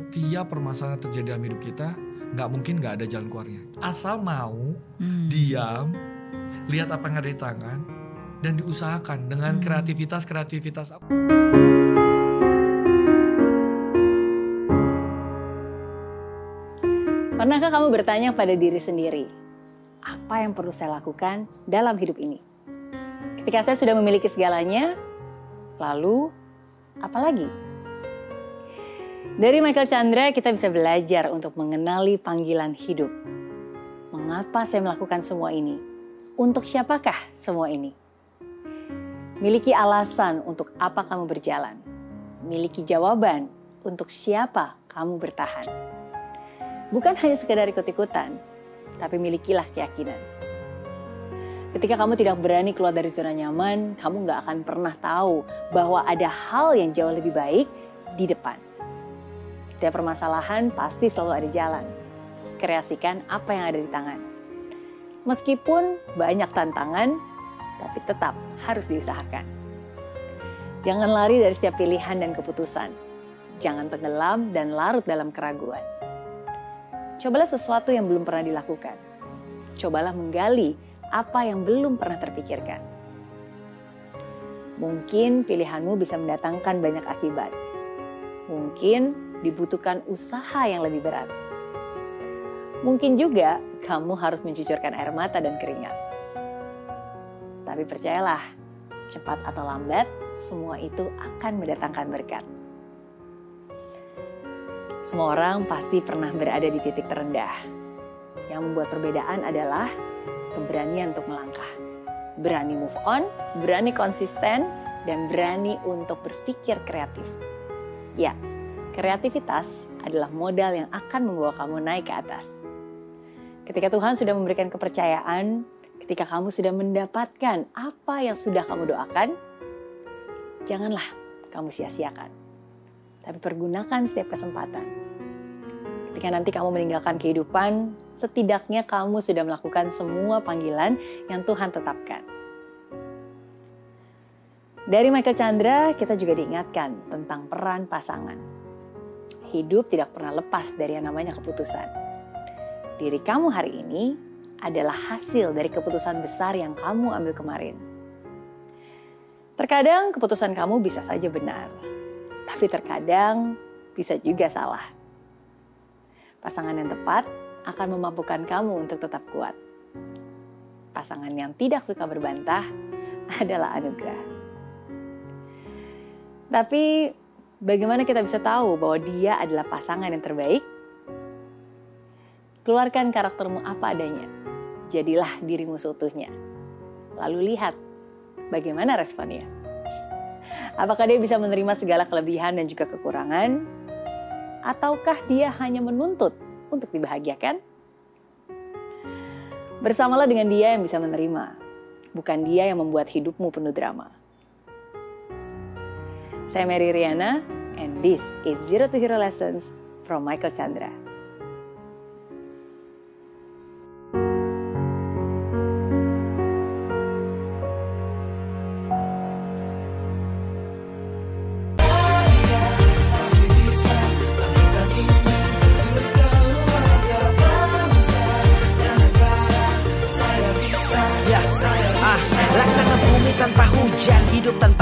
Setiap permasalahan yang terjadi dalam hidup kita, nggak mungkin nggak ada jalan keluarnya. Asal mau, Hmm. diam, lihat apa yang ada di tangan, dan diusahakan dengan Hmm. kreativitas-kreativitas. Pernahkah kamu bertanya pada diri sendiri, apa yang perlu saya lakukan dalam hidup ini? Ketika saya sudah memiliki segalanya, lalu apa lagi? Dari Michael Chandra kita bisa belajar untuk mengenali panggilan hidup. Mengapa saya melakukan semua ini? Untuk siapakah semua ini? Miliki alasan untuk apa kamu berjalan. Miliki jawaban untuk siapa kamu bertahan. Bukan hanya sekedar ikut-ikutan, tapi milikilah keyakinan. Ketika kamu tidak berani keluar dari zona nyaman, kamu nggak akan pernah tahu bahwa ada hal yang jauh lebih baik di depan. Setiap permasalahan pasti selalu ada jalan. Kreasikan apa yang ada di tangan. Meskipun banyak tantangan, tapi tetap harus diusahakan. Jangan lari dari setiap pilihan dan keputusan. Jangan tenggelam dan larut dalam keraguan. Cobalah sesuatu yang belum pernah dilakukan. Cobalah menggali apa yang belum pernah terpikirkan. Mungkin pilihanmu bisa mendatangkan banyak akibat. Mungkin dibutuhkan usaha yang lebih berat. Mungkin juga kamu harus mencucurkan air mata dan keringat. Tapi percayalah, cepat atau lambat, semua itu akan mendatangkan berkat. Semua orang pasti pernah berada di titik terendah. Yang membuat perbedaan adalah keberanian untuk melangkah. Berani move on, berani konsisten, dan berani untuk berpikir kreatif. Ya, kreativitas adalah modal yang akan membawa kamu naik ke atas. Ketika Tuhan sudah memberikan kepercayaan, ketika kamu sudah mendapatkan apa yang sudah kamu doakan, janganlah kamu sia-siakan. Tapi pergunakan setiap kesempatan. Ketika nanti kamu meninggalkan kehidupan, setidaknya kamu sudah melakukan semua panggilan yang Tuhan tetapkan. Dari Michael Chandra, kita juga diingatkan tentang peran pasangan. Hidup tidak pernah lepas dari yang namanya keputusan. Diri kamu hari ini adalah hasil dari keputusan besar yang kamu ambil kemarin. Terkadang keputusan kamu bisa saja benar, tapi terkadang bisa juga salah. Pasangan yang tepat akan memampukan kamu untuk tetap kuat. Pasangan yang tidak suka berbantah adalah anugerah. Tapi bagaimana kita bisa tahu bahwa dia adalah pasangan yang terbaik? Keluarkan karaktermu apa adanya. Jadilah dirimu seutuhnya. Lalu lihat bagaimana responnya. Apakah dia bisa menerima segala kelebihan dan juga kekurangan? Ataukah dia hanya menuntut untuk dibahagiakan? Bersamalah dengan dia yang bisa menerima, bukan dia yang membuat hidupmu penuh drama. Saya Mary Riana, and this is Zero to Hero Lessons from Michael Chandra. Ya, ah, bumi tanpa hujan, hidup tanpa